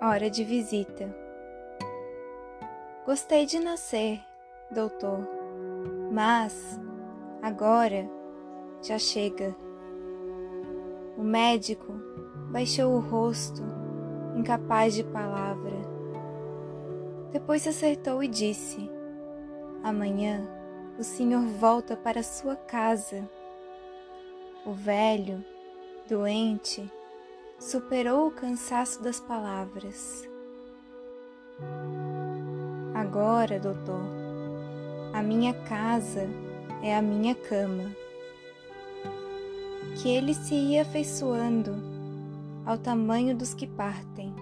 hora de visita. Gostei de nascer, doutor, mas agora já chega. O médico baixou o rosto, incapaz de palavra. Depois se acertou e disse: Amanhã o senhor volta para sua casa. O velho, doente, superou o cansaço das palavras. Agora, doutor, a minha casa é a minha cama. Que ele se ia afeiçoando ao tamanho dos que partem.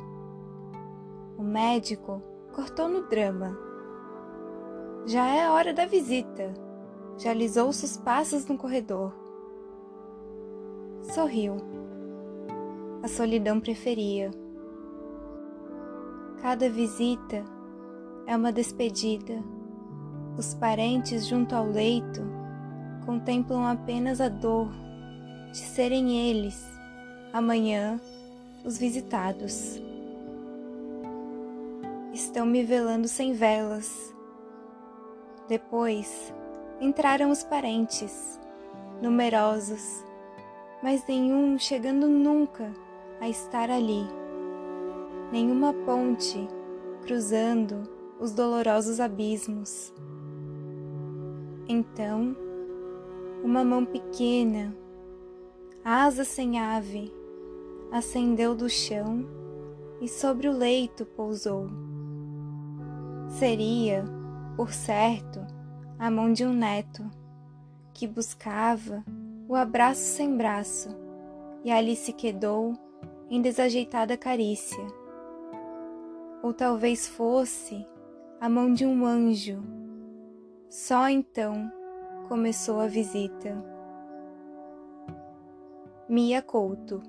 O médico cortou no drama. Já é a hora da visita. Já alisou-se os passos no corredor. Sorriu. A solidão preferia. Cada visita é uma despedida. Os parentes junto ao leito contemplam apenas a dor de serem eles, amanhã, os visitados. Estão me velando sem velas. Depois entraram os parentes, numerosos, mas nenhum chegando nunca a estar ali. Nenhuma ponte cruzando os dolorosos abismos. Então, uma mão pequena, asa sem ave, ascendeu do chão e sobre o leito pousou. Seria, por certo, a mão de um neto que buscava o abraço sem braço e ali se quedou em desajeitada carícia. Ou talvez fosse a mão de um anjo. Só então começou a visita. Mia Couto